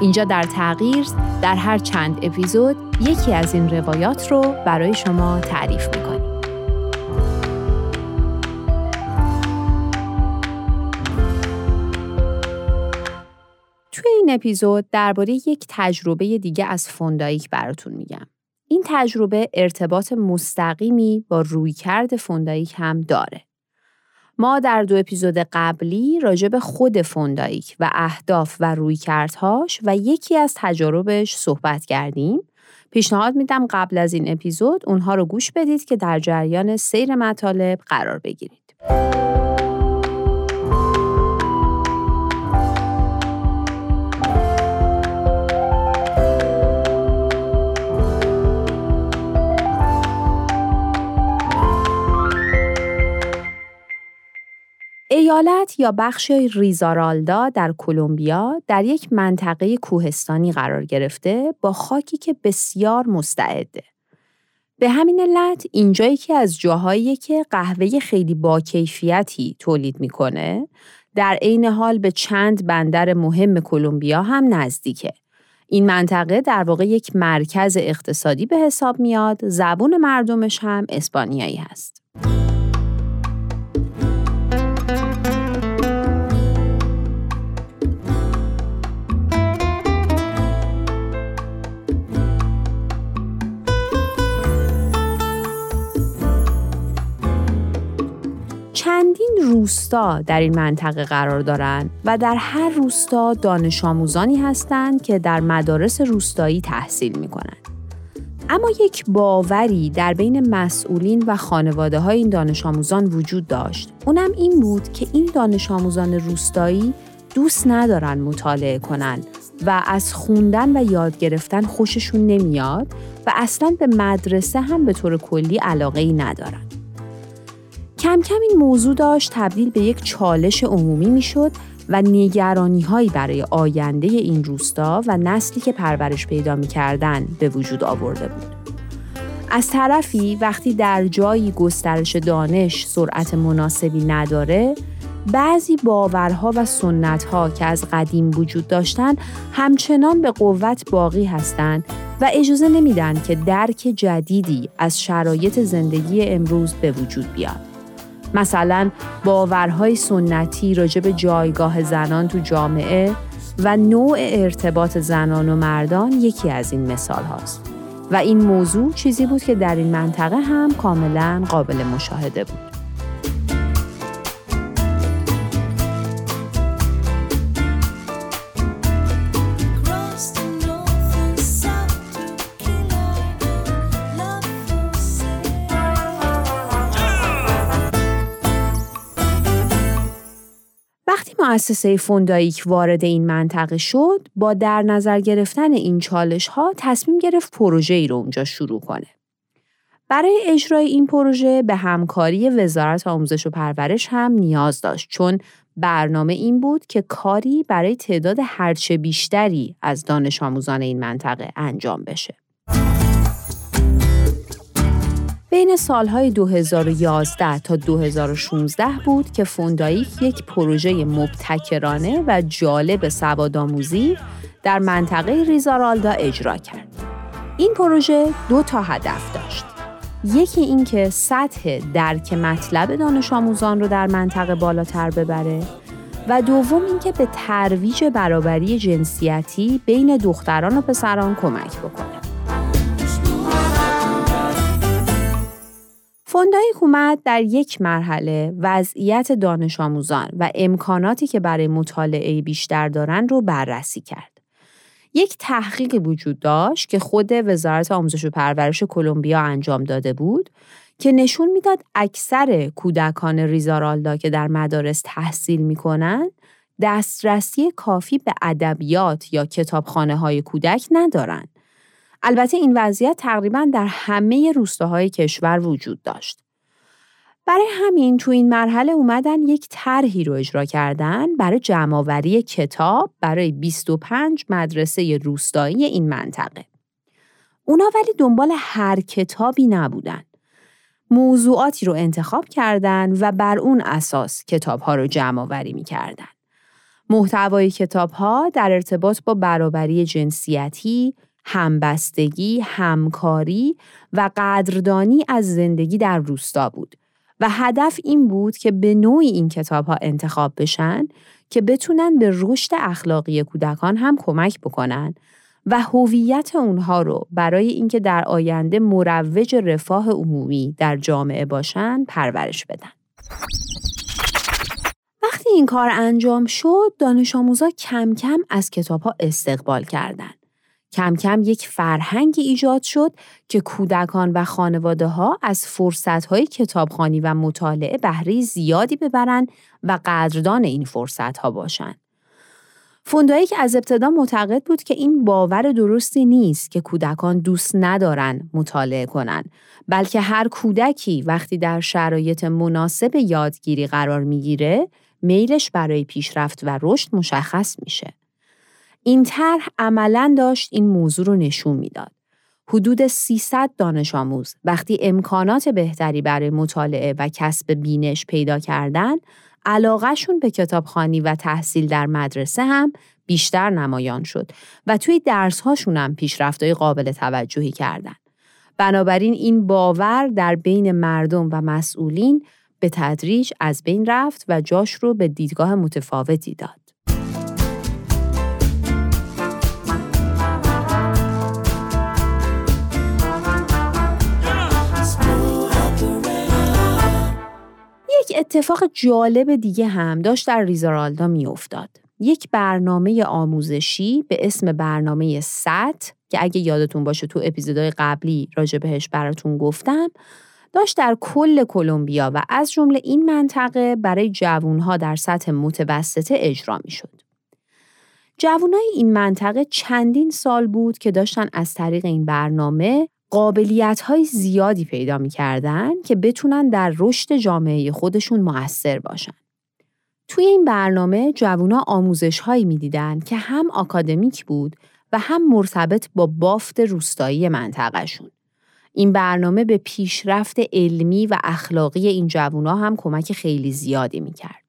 اینجا در تغییر در هر چند اپیزود یکی از این روایات رو برای شما تعریف می‌کنیم. توی این اپیزود درباره یک تجربه دیگه از فوندایک براتون میگم. این تجربه ارتباط مستقیمی با رویکرد فوندایک هم داره. ما در دو اپیزود قبلی راجع به خود فوندایک و اهداف و رویکردهاش و یکی از تجاربش صحبت کردیم. پیشنهاد میدم قبل از این اپیزود اونها رو گوش بدید که در جریان سیر مطالب قرار بگیرید. ایالت یا بخش ریزارالدا در کلمبیا در یک منطقه کوهستانی قرار گرفته با خاکی که بسیار مستعده. به همین علت اینجایی که از جاهایی که قهوه خیلی با کیفیتی تولید می‌کنه در عین حال به چند بندر مهم کلمبیا هم نزدیکه. این منطقه در واقع یک مرکز اقتصادی به حساب میاد، زبون مردمش هم اسپانیایی هست. روستا در این منطقه قرار دارند و در هر روستا دانش آموزانی هستند که در مدارس روستایی تحصیل می کنند. اما یک باوری در بین مسئولین و خانواده های این دانش آموزان وجود داشت. اونم این بود که این دانش آموزان روستایی دوست ندارن مطالعه کنند و از خوندن و یاد گرفتن خوششون نمیاد و اصلا به مدرسه هم به طور کلی علاقه ای ندارن. کم کم این موضوع داشت تبدیل به یک چالش عمومی می‌شد و نگرانی هایی برای آینده این روستا و نسلی که پرورش پیدا می‌کردن به وجود آورده بود. از طرفی وقتی در جایی گسترش دانش سرعت مناسبی نداره بعضی باورها و سنتها که از قدیم وجود داشتن همچنان به قوت باقی هستند و اجازه نمیدن که درک جدیدی از شرایط زندگی امروز به وجود بیاد. مثلا باورهای سنتی راجع به جایگاه زنان تو جامعه و نوع ارتباط زنان و مردان یکی از این مثال هاست. و این موضوع چیزی بود که در این منطقه هم کاملا قابل مشاهده بود. مؤسسه فوندایک وارد این منطقه شد با در نظر گرفتن این چالش ها تصمیم گرفت پروژه ای رو اونجا شروع کنه. برای اجرای این پروژه به همکاری وزارت آموزش و پرورش هم نیاز داشت چون برنامه این بود که کاری برای تعداد هرچه بیشتری از دانش آموزان این منطقه انجام بشه. بین سالهای 2011 تا 2016 بود که فوندایک یک پروژه مبتکرانه و جالب سوادآموزی در منطقه ریزارالدا اجرا کرد. این پروژه دو تا هدف داشت. یکی اینکه سطح درک مطلب دانش آموزان رو در منطقه بالاتر ببره و دوم اینکه به ترویج برابری جنسیتی بین دختران و پسران کمک بکنه. فوندای اومد در یک مرحله وضعیت دانش آموزان و امکاناتی که برای مطالعه بیشتر دارن رو بررسی کرد. یک تحقیق وجود داشت که خود وزارت آموزش و پرورش کلمبیا انجام داده بود که نشون می‌داد اکثر کودکان ریزارالدا که در مدارس تحصیل می‌کنن دسترسی کافی به ادبیات یا کتابخانه های کودک ندارند. البته این وضعیت تقریبا در همه روستاهای کشور وجود داشت. برای همین تو این مرحله اومدن یک طرحی رو اجرا کردن برای جمعآوری کتاب برای 25 مدرسه روستایی این منطقه. اونا ولی دنبال هر کتابی نبودن. موضوعاتی رو انتخاب کردن و بر اون اساس کتاب ها رو جمع آوری می کردن. محتوای کتاب ها در ارتباط با برابری جنسیتی، همبستگی، همکاری و قدردانی از زندگی در روستا بود و هدف این بود که به نوعی این کتاب ها انتخاب بشن که بتونن به رشد اخلاقی کودکان هم کمک بکنن و هویت اونها رو برای اینکه در آینده مروج رفاه عمومی در جامعه باشن پرورش بدن. وقتی این کار انجام شد، دانش آموزا کم کم از کتاب ها استقبال کردند. کم کم یک فرهنگی ایجاد شد که کودکان و خانواده ها از فرصت های کتابخانی و مطالعه بهره زیادی ببرند و قدردان این فرصت ها باشند. فوندایی از ابتدا معتقد بود که این باور درستی نیست که کودکان دوست ندارن مطالعه کنند بلکه هر کودکی وقتی در شرایط مناسب یادگیری قرار می‌گیره میلش برای پیشرفت و رشد مشخص میشه. این طرح عملا داشت این موضوع رو نشون می‌داد. حدود 300 دانش آموز وقتی امکانات بهتری برای مطالعه و کسب بینش پیدا کردن، علاقهشون به کتابخانی و تحصیل در مدرسه هم بیشتر نمایان شد و توی درسهاشون هم پیشرفتهای قابل توجهی کردن. بنابراین این باور در بین مردم و مسئولین به تدریج از بین رفت و جاش رو به دیدگاه متفاوتی داد. اتفاق جالب دیگه هم داشت در ریزارالدا میافتاد. یک برنامه آموزشی به اسم برنامه ست که اگه یادتون باشه تو اپیزودهای قبلی راجع بهش براتون گفتم داشت در کل کلمبیا و از جمله این منطقه برای جوانها در سطح متوسطه اجرا می شد. جوانای این منطقه چندین سال بود که داشتن از طریق این برنامه قابلیت های زیادی پیدا می کردن که بتونن در رشد جامعه خودشون موثر باشن. توی این برنامه جوونا آموزش هایی می دیدن که هم آکادمیک بود و هم مرتبط با بافت روستایی منطقهشون. این برنامه به پیشرفت علمی و اخلاقی این جوونا هم کمک خیلی زیادی می کرد.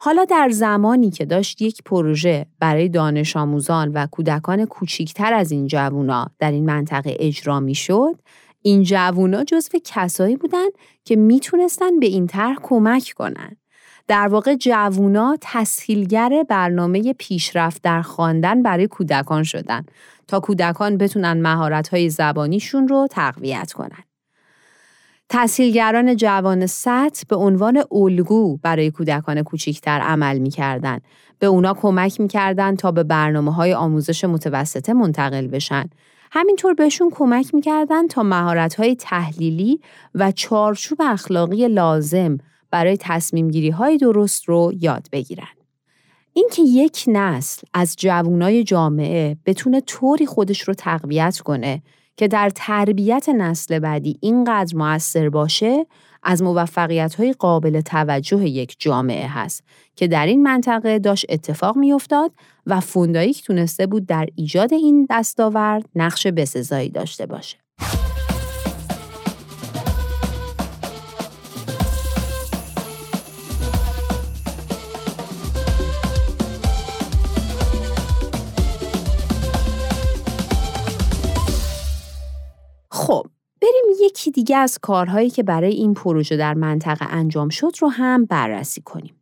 حالا در زمانی که داشت یک پروژه برای دانش آموزان و کودکان کوچیکتر از این جوونا در این منطقه اجرا می شد، این جوونا جزو کسایی بودند که می‌تونستن به این طرح کمک کنند. در واقع جوونا تسهیلگر برنامه پیشرفت در خواندن برای کودکان شدن تا کودکان بتونن مهارت‌های زبانیشون رو تقویت کنن. تحصیلگران جوان سطح به عنوان الگو برای کودکان کوچکتر عمل می‌کردند. به اونا کمک می‌کردند تا به برنامه های آموزش متوسطه منتقل بشن. همینطور بهشون کمک می‌کردند تا مهارت های تحلیلی و چارچوب اخلاقی لازم برای تصمیم گیری های درست رو یاد بگیرن. اینکه یک نسل از جوانای جامعه بتونه طوری خودش رو تقویت کنه که در تربیت نسل بعدی اینقدر موثر باشه از موفقیت های قابل توجه یک جامعه هست که در این منطقه داشت اتفاق میافتاد و فونداییک تونسته بود در ایجاد این دستاورد نقش بسزایی داشته باشه. خب بریم یکی دیگه از کارهایی که برای این پروژه در منطقه انجام شد رو هم بررسی کنیم.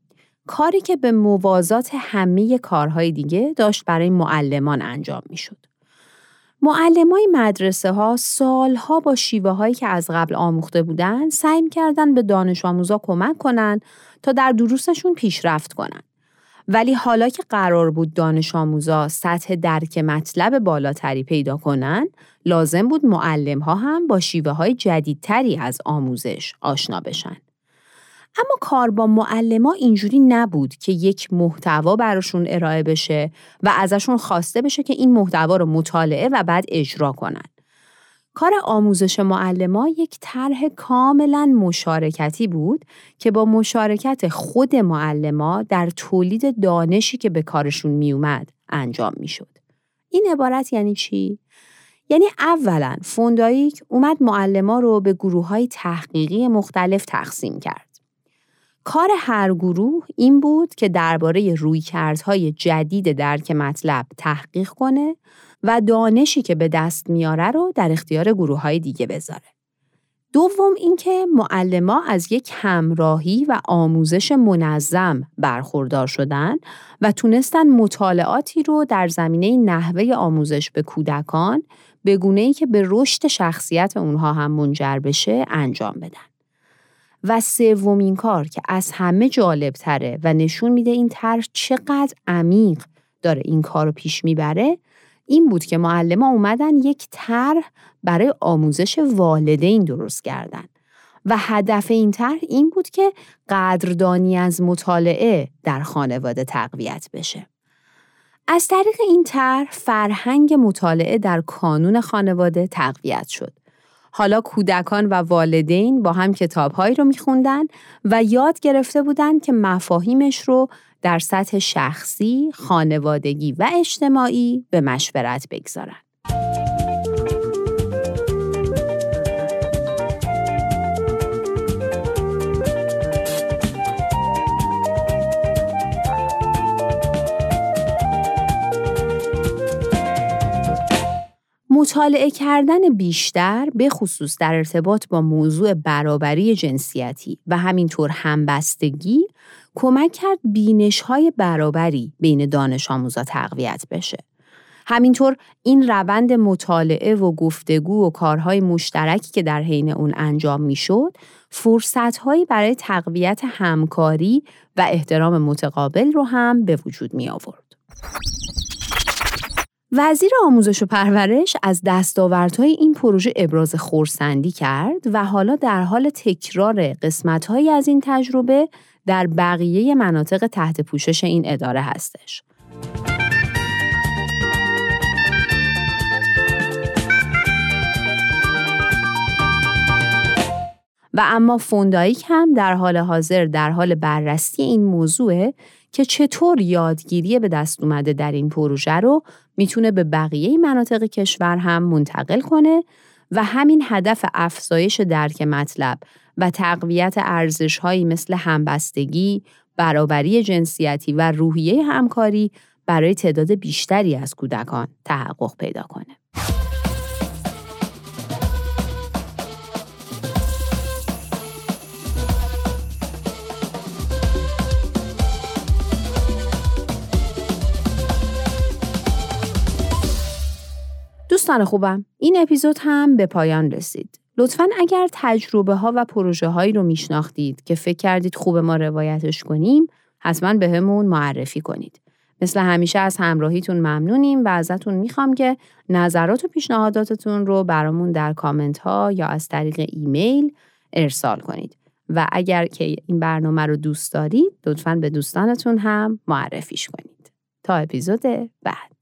کاری که به موازات همه کارهای دیگه داشت برای معلمان انجام می شد. معلمای مدرسه ها سالها با شیوه هایی که از قبل آموخته بودن سعی کردن به دانش آموزا کمک کنن تا در دروسشون پیشرفت کنن. ولی حالا که قرار بود دانش آموزا سطح درک مطلب بالاتری پیدا کنن، لازم بود معلم ها هم با شیوه های جدیدتری از آموزش آشنا بشن. اما کار با معلما اینجوری نبود که یک محتوا براشون ارائه بشه و ازشون خواسته بشه که این محتوا رو مطالعه و بعد اجرا کنن. کار آموزش معلما یک طرح کاملا مشارکتی بود که با مشارکت خود معلما در تولید دانشی که به کارشون میومد انجام می‌شد. این عبارت یعنی چی؟ یعنی اولا فوندایک اومد معلما رو به گروه های تحقیقی مختلف تقسیم کرد. کار هر گروه این بود که درباره رویکردهای جدید درک مطلب تحقیق کنه و دانشی که به دست میاره رو در اختیار گروه های دیگه بذاره. دوم اینکه معلما از یک همراهی و آموزش منظم برخوردار شدن و تونستن مطالعاتی رو در زمینه نحوه آموزش به کودکان به گونه ای که به رشد شخصیت اونها هم منجر بشه انجام بدن. و سومین کار که از همه جالب تره و نشون میده این طرح چقدر عمیق داره این کار رو پیش می‌بره این بود که معلم اومدن یک طرح برای آموزش والدین درست کردن و هدف این طرح این بود که قدردانی از مطالعه در خانواده تقویت بشه. از طریق این طرح فرهنگ مطالعه در کانون خانواده تقویت شد حالا کودکان و والدین با هم کتابهایی رو میخوندن و یاد گرفته بودند که مفاهیمش رو در سطح شخصی، خانوادگی و اجتماعی به مشورت بگذارن. مطالعه کردن بیشتر به خصوص در ارتباط با موضوع برابری جنسیتی و همینطور همبستگی کمک کرد بینش های برابری بین دانش آموزا تقویت بشه. همینطور این روند مطالعه و گفتگو و کارهای مشترکی که در حین اون انجام می‌شد فرصتهایی برای تقویت همکاری و احترام متقابل رو هم به وجود می آورد. وزیر آموزش و پرورش از دستاوردهای این پروژه ابراز خورسندی کرد و حالا در حال تکرار قسمتهایی از این تجربه در بقیه مناطق تحت پوشش این اداره هستش. و اما فوندایک هم در حال حاضر در حال بررسی این موضوع که چطور یادگیری به دست اومده در این پروژه رو می‌تونه به بقیه مناطق کشور هم منتقل کنه و همین هدف افزایش درک مطلب و تقویت ارزشهایی مثل همبستگی، برابری جنسیتی و روحیه همکاری برای تعداد بیشتری از کودکان تحقق پیدا کنه. دوستان خوبم این اپیزود هم به پایان رسید. لطفا اگر تجربه ها و پروژه هایی رو میشناختید که فکر کردید خوب ما روایتش کنیم حتما به همون معرفی کنید. مثل همیشه از همراهیتون ممنونیم و ازتون می‌خوام که نظرات و پیشنهاداتتون رو برامون در کامنت ها یا از طریق ایمیل ارسال کنید. و اگر که این برنامه رو دوست دارید لطفا به دوستانتون هم معرفیش کنید. تا اپیزود بعد.